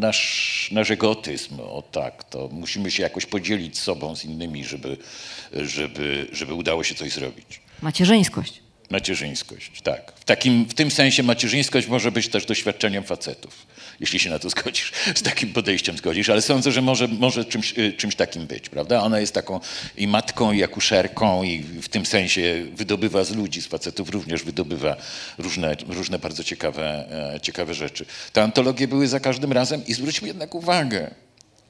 nasz, nasz egotyzm. O tak, to musimy się jakoś podzielić sobą z innymi, żeby, żeby, żeby udało się coś zrobić. Macierzyńskość. Macierzyńskość, tak. W, takim, w tym sensie macierzyńskość może być też doświadczeniem facetów, jeśli się na to zgodzisz, z takim podejściem zgodzisz, ale sądzę, że może, może czymś, y, czymś takim być, prawda? Ona jest taką i matką, i akuszerką i w tym sensie wydobywa z ludzi, z facetów również wydobywa różne, różne bardzo ciekawe, e, ciekawe rzeczy. Te antologie były za każdym razem i zwróćmy jednak uwagę,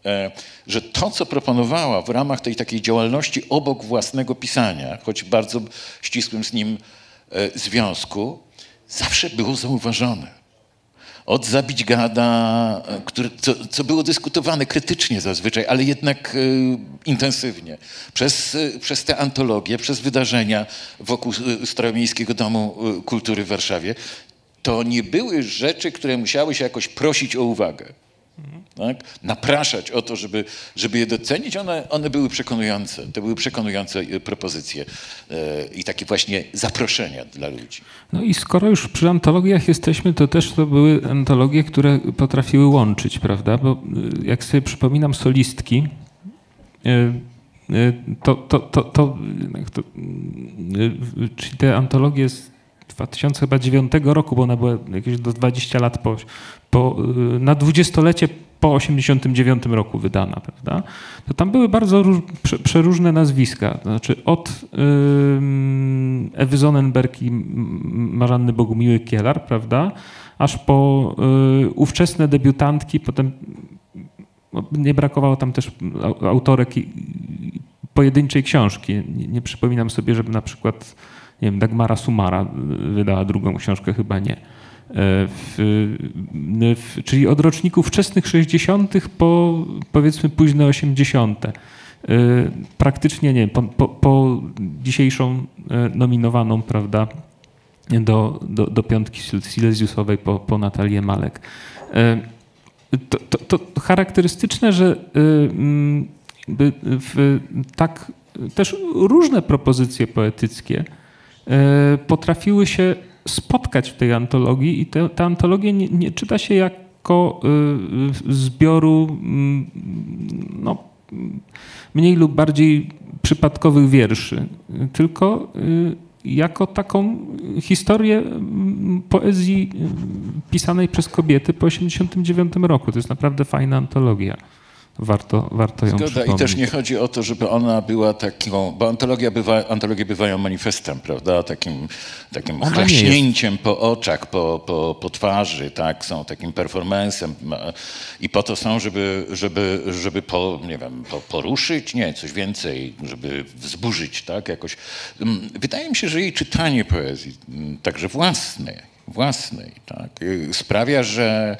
E, że to, co proponowała w ramach tej takiej działalności obok własnego pisania, choć bardzo ścisłym z nim e, związku, zawsze było zauważone. Od zabić gada, który, co, co, było dyskutowane krytycznie zazwyczaj, ale jednak y, intensywnie. Przez, przez te antologie, przez wydarzenia wokół Staromiejskiego Domu Kultury w Warszawie, to nie były rzeczy, które musiały się jakoś prosić o uwagę tak? napraszać o to, żeby, żeby je docenić, one, one były przekonujące. To były przekonujące e, propozycje e, i takie właśnie zaproszenia dla ludzi. No i skoro już przy antologiach jesteśmy, to też to były antologie, które potrafiły łączyć, prawda? Bo e, jak sobie przypominam solistki, to, to, to, to, czyli te antologie z 2009 roku, bo ona była jakieś do 20 lat po, po na dwudziestolecie po 89 roku wydana, prawda? To tam były bardzo róż, prze, przeróżne nazwiska. Znaczy od yy, Ewy Zonenberg i Marzanny Bogumiły Kielar, prawda? Aż po yy, ówczesne debiutantki, potem no, nie brakowało tam też autorek i, pojedynczej książki. Nie, nie przypominam sobie, żeby na przykład nie wiem, Dagmara Sumara wydała drugą książkę, chyba nie. E, w, w, czyli od roczników wczesnych 60. po powiedzmy późne 80. E, praktycznie nie, po, po, po dzisiejszą e, nominowaną, prawda, do, do, do piątki Silesiusowej po, po Natalię Malek. To, to, to charakterystyczne, że w, tak też różne propozycje poetyckie potrafiły się spotkać w tej antologii i te, te antologie nie, nie czyta się jako y, zbioru mm, no, mniej lub bardziej przypadkowych wierszy, tylko y, jako taką historię mm, poezji y, pisanej przez kobiety po 1989 roku. To jest naprawdę fajna antologia warto, warto ją Zgoda. I też nie chodzi o to, żeby ona była taką, bo antologia bywa, antologie bywają manifestem, prawda, takim, takim chlaśnięciem po oczach, po, po, po twarzy, tak, są takim performancem i po to są, żeby, żeby, żeby po, nie wiem, po, poruszyć, nie, coś więcej, żeby wzburzyć, tak, jakoś. Mm, wydaje mi się, że jej czytanie poezji, mm, także własnej, własnej, tak, sprawia, że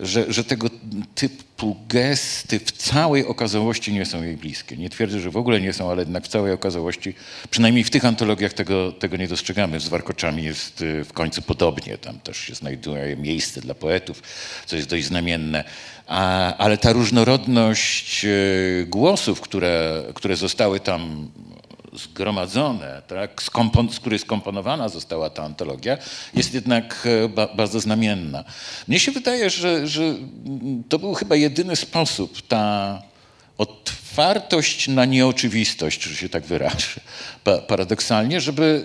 że, że tego typu gesty w całej okazałości nie są jej bliskie. Nie twierdzę, że w ogóle nie są, ale jednak w całej okazałości, przynajmniej w tych antologiach tego, tego nie dostrzegamy. Z Warkoczami jest y, w końcu podobnie. Tam też się znajduje miejsce dla poetów, co jest dość znamienne. A, ale ta różnorodność y, głosów, które, które zostały tam zgromadzone, tak, z której skomponowana została ta antologia, jest jednak e, ba, bardzo znamienna. Mnie się wydaje, że, że to był chyba jedyny sposób, ta otwartość na nieoczywistość, że się tak wyrażę, paradoksalnie, żeby,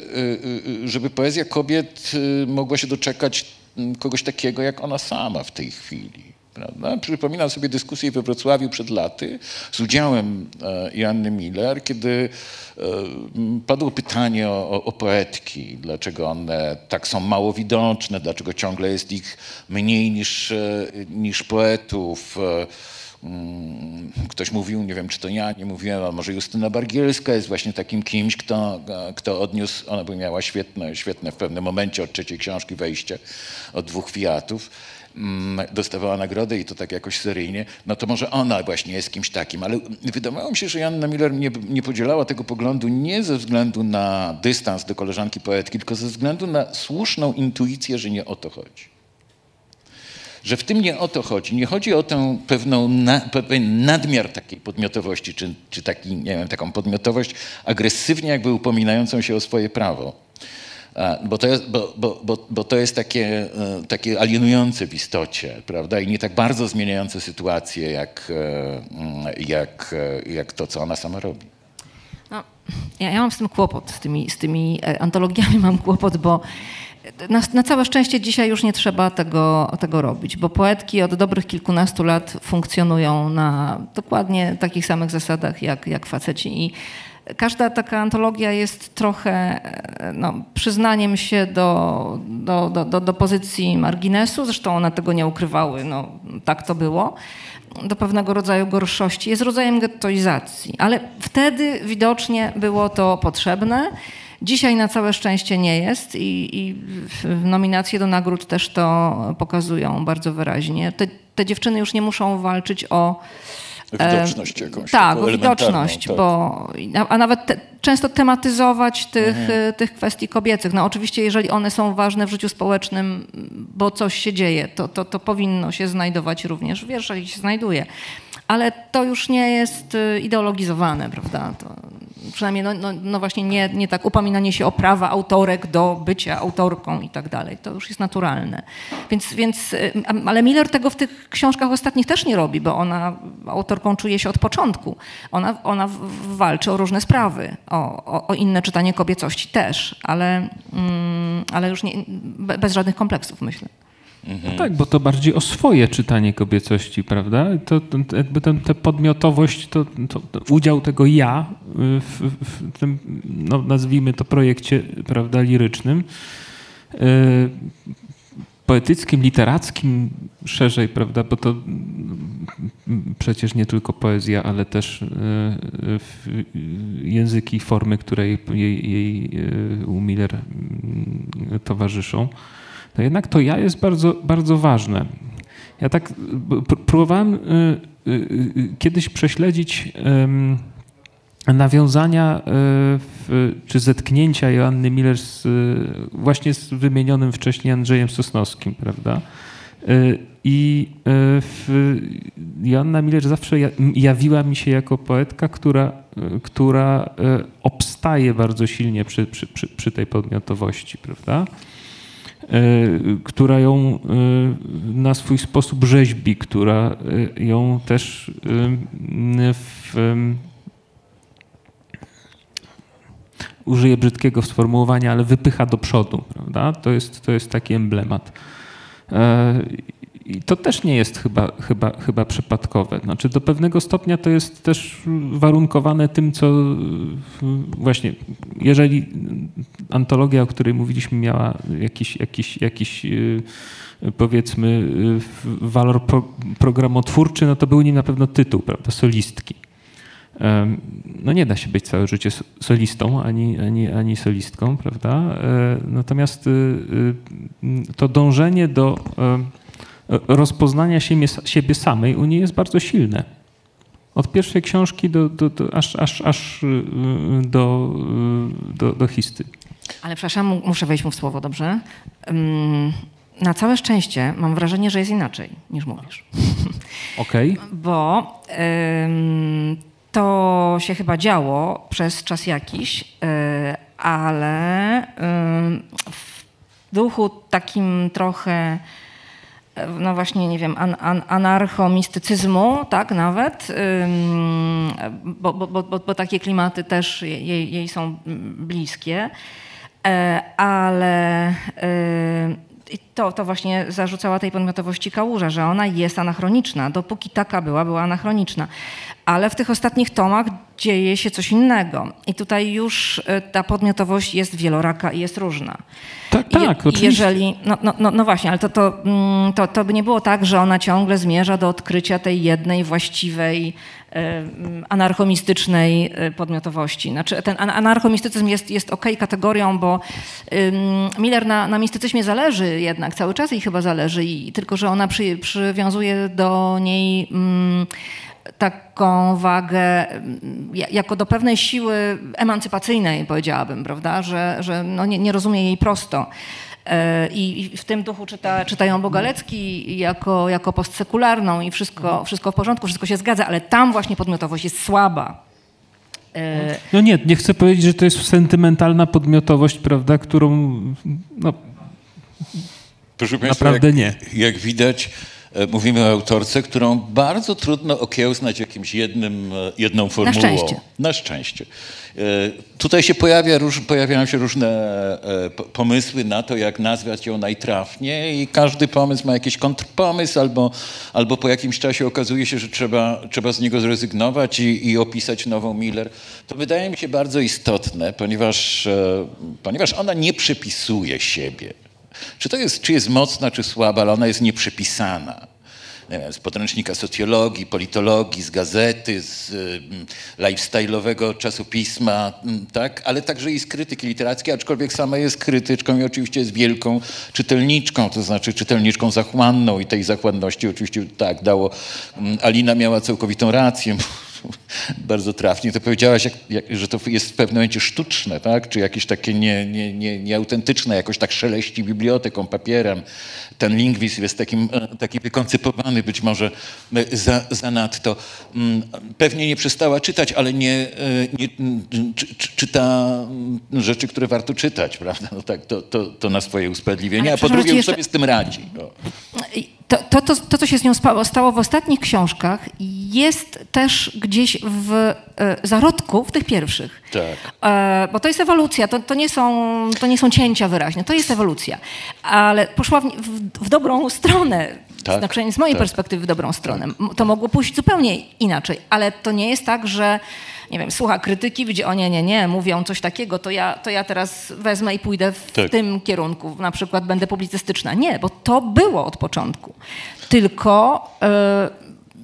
e, e, żeby poezja kobiet mogła się doczekać kogoś takiego jak ona sama w tej chwili. Prawda? Przypominam sobie dyskusję we Wrocławiu przed laty z udziałem e, Joanny Miller, kiedy e, padło pytanie o, o, poetki, dlaczego one tak są mało widoczne, dlaczego ciągle jest ich mniej niż, e, niż poetów. Ktoś mówił, nie wiem czy to ja, nie mówiłem, a może Justyna Bargielska jest właśnie takim kimś, kto, kto odniósł, ona by miała świetne, świetne w pewnym momencie od trzeciej książki wejście od dwóch fiatów dostawała nagrodę i to tak jakoś seryjnie, no to może ona właśnie jest kimś takim. Ale wydawało mi się, że Janna Miller nie, nie podzielała tego poglądu nie ze względu na dystans do koleżanki poetki, tylko ze względu na słuszną intuicję, że nie o to chodzi że w tym nie o to chodzi. Nie chodzi o tę pewną na, pewien nadmiar takiej podmiotowości, czy, czy taki, nie wiem, taką podmiotowość agresywnie jakby upominającą się o swoje prawo. Bo to jest, bo, bo, bo, bo to jest takie, e, takie alienujące w istocie, prawda? I nie tak bardzo zmieniające sytuację, jak, e, jak, e, jak to, co ona sama robi. No, ja, ja mam z tym kłopot, z tymi, z tymi antologiami mam kłopot, bo na, na, całe szczęście dzisiaj już nie trzeba tego, tego robić, bo poetki od dobrych kilkunastu lat funkcjonują na dokładnie takich samych zasadach jak, jak faceci. I każda taka antologia jest trochę no, przyznaniem się do, do, do, do, pozycji marginesu, zresztą one tego nie ukrywały, no, tak to było, do pewnego rodzaju gorszości. Jest rodzajem gettoizacji, ale wtedy widocznie było to potrzebne. Dzisiaj na całe szczęście nie jest i, i nominacje do nagród też to pokazują bardzo wyraźnie. Te, te dziewczyny już nie muszą walczyć o Widoczność jakąś. Tak, widoczność, tak. bo, a nawet te, często tematyzować tych, mhm. tych kwestii kobiecych. No oczywiście, jeżeli one są ważne w życiu społecznym, bo coś się dzieje, to, to, to powinno się znajdować również w wierszach i się znajduje. Ale to już nie jest y, ideologizowane, prawda? To, przynajmniej no, no, no, właśnie nie, nie tak upominanie się o prawa autorek do bycia autorką i tak dalej. To już jest naturalne. Więc, więc, y, ale Miller tego w tych książkach ostatnich też nie robi, bo ona autorką czuje się od początku. Ona, ona walczy o różne sprawy, o, o, o inne czytanie kobiecości też, ale, mm, ale już nie, bez żadnych kompleksów myślę. Mhm. No tak, bo to bardziej o swoje czytanie kobiecości, prawda? To, to jakby tę podmiotowość, to, to, to, udział tego ja w, w, tym, no, nazwijmy to projekcie, prawda, lirycznym, yy, poetyckim, literackim szerzej, prawda, bo to przecież nie tylko poezja, ale też yy, języki, formy, które jej, jej, jej Miller towarzyszą to jednak to ja jest bardzo, bardzo ważne. Ja tak próbowałem y, y, y, kiedyś prześledzić nawiązania czy zetknięcia Joanny Miller z, właśnie z wymienionym wcześniej Andrzejem Sosnowskim, prawda? I Joanna Miller zawsze jawiła mi się jako poetka, która, która obstaje bardzo silnie przy, przy, przy tej podmiotowości, prawda? E, która ją e, na swój sposób rzeźbi, która e, ją też w, użyję brzydkiego sformułowania, ale wypycha do przodu, prawda? To jest, to jest taki emblemat. I to też nie jest chyba, chyba, chyba przypadkowe. Znaczy do pewnego stopnia to jest też warunkowane tym, co właśnie, jeżeli antologia, o której mówiliśmy, miała jakiś, jakiś, jakiś y, powiedzmy y, walor pro, programotwórczy, no to był nim na pewno tytuł, prawda, solistki. No nie da się być całe życie solistą ani, ani, ani solistką, prawda? E, natomiast y, to dążenie do rozpoznania siebie, siebie samej u niej jest bardzo silne. Od pierwszej książki do, do, do aż, aż, aż y, do, y, do, do histy. Ale przepraszam, muszę wejść mu w słowo, dobrze? Na całe szczęście mam wrażenie, że jest inaczej niż mówisz. [LAUGHS] Okej. Okay. Bo ym, to się chyba działo przez czas jakiś, y, ale w duchu takim trochę no właśnie, nie wiem, an, an, anarchomistycyzmu, tak nawet, bo, bo, bo, bo, takie klimaty też jej, jej są bliskie, e, ale i to, to właśnie zarzucała tej podmiotowości Kałuża, że ona jest anachroniczna. Dopóki taka była, była anachroniczna. Ale w tych ostatnich tomach dzieje się coś innego. I tutaj już e, ta podmiotowość jest wieloraka i jest różna. Tak, tak, i oczywiście. Jeżeli, no, no, no, no właśnie, ale to, to, mm, to, to by nie było tak, że ona ciągle zmierza do odkrycia tej jednej właściwej, anarchomistycznej e, podmiotowości. Znaczy, ten an- anarchomistycyzm jest, jest okej kategorią, bo Miller na, na mistycyzmie zależy jednak, cały czas jej chyba zależy, i, tylko że ona przy, przywiązuje do niej mm, taką wagę ja- jako do pewnej siły emancypacyjnej, powiedziałabym, prawda, że, że no nie, nie rozumie jej prosto. E, I w tym duchu czyta, czytają Bogalecki jako, jako postsekularną i wszystko, wszystko w porządku, wszystko się zgadza, ale tam właśnie podmiotowość jest słaba. E, No nie, nie chcę powiedzieć, że to jest sentymentalna podmiotowość, prawda, którą no, Proszę Państwa, Naprawdę jak, nie. Jak widać, mówimy o autorce, którą bardzo trudno okiełznać jakimś jednym, e, jedną formułą. szczęście. Na szczęście. E, Tutaj się pojawia, pojawiają się różne e, po- pomysły na to, jak nazwać ją najtrafniej i każdy pomysł ma jakiś kontrpomysł albo, albo po jakimś czasie okazuje się, że trzeba, trzeba z niego zrezygnować i, i opisać nową Miller. To wydaje mi się bardzo istotne, ponieważ, e, ponieważ ona nie przepisuje siebie. Czy to jest, czy jest mocna, czy słaba, ale ona jest nieprzepisana. Nie wiem, z podręcznika socjologii, politologii, z gazety, z y, lifestyle'owego czasopisma, mm, tak? ale także i z krytyki literackiej, aczkolwiek sama jest krytyczką i oczywiście jest wielką czytelniczką, to znaczy czytelniczką zachłanną i tej zachłanności oczywiście tak dało. mm, Alina miała całkowitą rację. [LAUGHS] Bardzo trafnie to powiedziałaś, jak, jak, że to jest w pewnym momencie sztuczne, tak? czy jakieś takie nie, nie, nie, nieautentyczne, jakoś tak szeleści biblioteką, papierem. Ten lingwizm jest takim, e, taki wykoncypowany być może e, za, zanadto. Mm, Pewnie nie przestała czytać, ale nie, e, nie czy, czy, czyta mm, rzeczy, które warto czytać, [LAUGHS] prawda? No tak, to, to, to na swoje usprawiedliwienie, Ale a po drugie już jeszcze- sobie z tym radzi. O. To, to, to, to, co się z nią stało w ostatnich książkach, jest też gdzieś w e, zarodku, w tych pierwszych. Tak. E, bo to jest ewolucja, to, to, nie są, to nie są cięcia wyraźne, to jest ewolucja. Ale poszła w, w, w dobrą stronę, Tak, na przynajmniej z mojej tak. perspektywy w dobrą stronę. M- To mogło pójść zupełnie inaczej, ale to nie jest tak, że nie wiem, słucha krytyki, widzi, o nie, nie, nie, mówią coś takiego, to ja, to ja teraz wezmę i pójdę w Tak. tym kierunku, na przykład będę publicystyczna. Nie, bo to było od początku. Tylko e,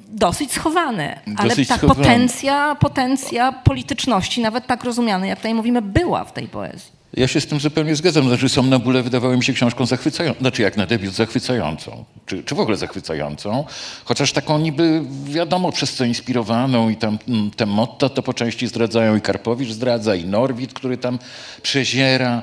dosyć schowane. Ale Dosyć ta potencja, potencja polityczności, nawet tak rozumianej, jak tutaj mówimy, była w tej poezji. Ja się z tym zupełnie zgadzam. Znaczy, Somnambule wydawały mi się książką zachwycającą, znaczy jak na debiut zachwycającą, czy, czy w ogóle zachwycającą, chociaż taką niby wiadomo przez co inspirowaną i tam mm, te motto to po części zdradzają i Karpowicz zdradza i Norwid, który tam przeziera,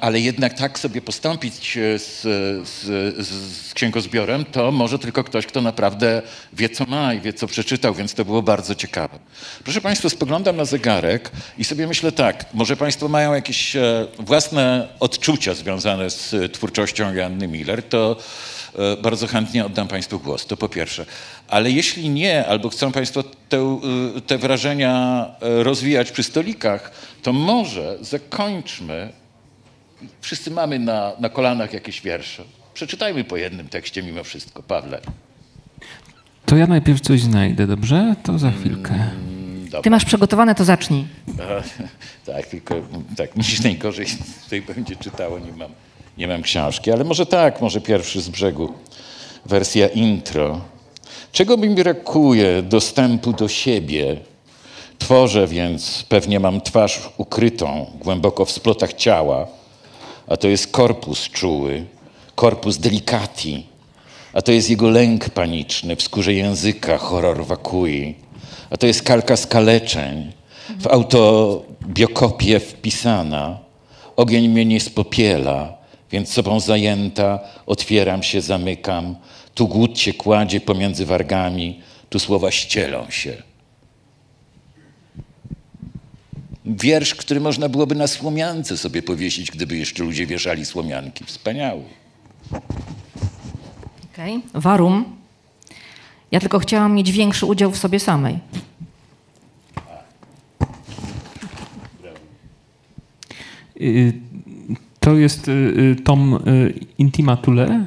ale jednak tak sobie postąpić e, z, z, z, księgozbiorem, to może tylko ktoś, kto naprawdę wie, co ma i wie, co przeczytał, więc to było bardzo ciekawe. Proszę Państwa, spoglądam na zegarek i sobie myślę tak, może Państwo mają jakieś e, własne odczucia związane z e, twórczością Joanny Miller, to bardzo chętnie oddam Państwu głos, to po pierwsze. Ale jeśli nie, albo chcą Państwo te, te wrażenia rozwijać przy stolikach, to może zakończmy Wszyscy mamy na, na kolanach jakieś wiersze. Przeczytajmy po jednym tekście mimo wszystko. Pawle. to ja najpierw coś znajdę, dobrze? To za chwilkę. Mm, Ty Dobra. masz przygotowane, to zacznij. [LAUGHS] Tak, tylko tak, [LAUGHS] mi się najgorzej tutaj będzie czytało, nie mam, nie mam książki. Ale może tak, może pierwszy z brzegu. Wersja intro. Czego mi brakuje dostępu do siebie? Tworzę więc, pewnie mam twarz ukrytą głęboko w splotach ciała, a to jest korpus czuły, korpus delicati, a to jest jego lęk paniczny w skórze języka, horror wakui, a to jest kalka skaleczeń, w autobiokopię wpisana. Ogień mnie nie spopiela, więc sobą zajęta otwieram się, zamykam. Tu głód się kładzie pomiędzy wargami, tu słowa ścielą się. Wiersz, który można byłoby na słomiance sobie powiesić, gdyby jeszcze ludzie wieszali słomianki. Wspaniały. Okay. Warum. Ja tylko chciałam mieć większy udział w sobie samej. Y, To jest y, y, tom Intima Thule,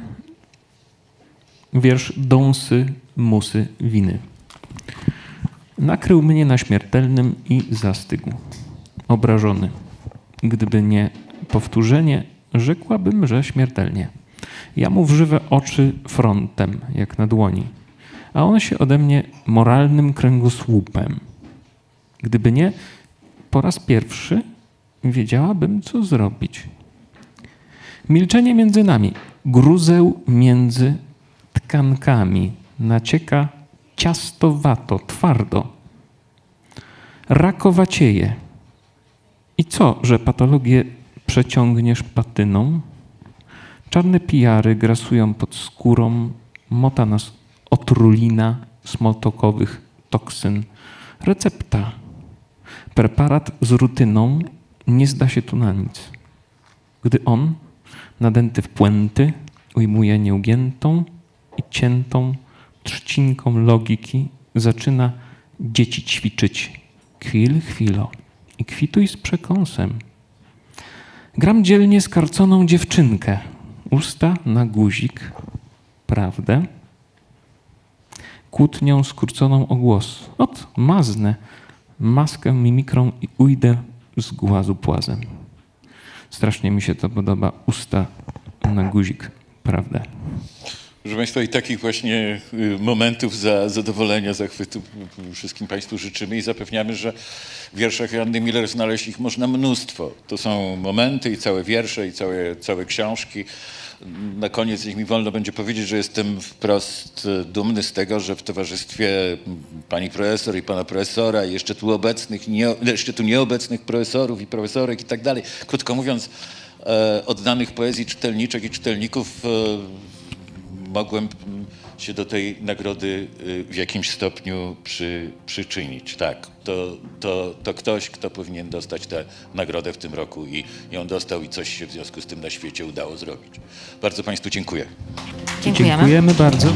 wiersz Dąsy, musy, winy. Nakrył mnie na śmiertelnym i zastygł. Obrażony. Gdyby nie powtórzenie, rzekłabym, że śmiertelnie. Ja mu w żywe oczy frontem, jak na dłoni, a on się ode mnie moralnym kręgosłupem. Gdyby nie, po raz pierwszy wiedziałabym, co zrobić. Milczenie między nami, gruzeł między tkankami, nacieka ciastowato, twardo. Rakowacieje. I co, że patologię przeciągniesz patyną? Czarne pijary grasują pod skórą, mota nas otrulina smoltokowych toksyn. Recepta. Preparat z rutyną nie zda się tu na nic. Gdy on, nadęty w puenty, ujmuje nieugiętą i ciętą trzcinką logiki, zaczyna dzieci ćwiczyć. Chwil, chwilo i kwituj z przekąsem. Gram dzielnie skarconą dziewczynkę. Usta na guzik. Prawdę? Kłótnią skróconą o głos. Ot, maznę maskę mimikrą i ujdę z głazu płazem. Strasznie mi się to podoba. Usta na guzik. Prawdę? Proszę Państwa, i takich właśnie y, momentów za zadowolenia, zachwytu wszystkim Państwu życzymy i zapewniamy, że w wierszach Joanny Miller znaleźć ich można mnóstwo. To są momenty i całe wiersze i całe, całe książki. Na koniec niech mi wolno będzie powiedzieć, że jestem wprost y, dumny z tego, że w towarzystwie pani profesor i pana profesora i jeszcze tu obecnych, nie, jeszcze tu nieobecnych profesorów i profesorek i tak dalej, krótko mówiąc, e, oddanych poezji czytelniczek i czytelników e, mogłem się do tej nagrody y, w jakimś stopniu przy, przyczynić. Tak, to, to, to ktoś, kto powinien dostać tę nagrodę w tym roku i ją dostał i coś się w związku z tym na świecie udało zrobić. Bardzo Państwu dziękuję. Dziękujemy. Dziękujemy bardzo.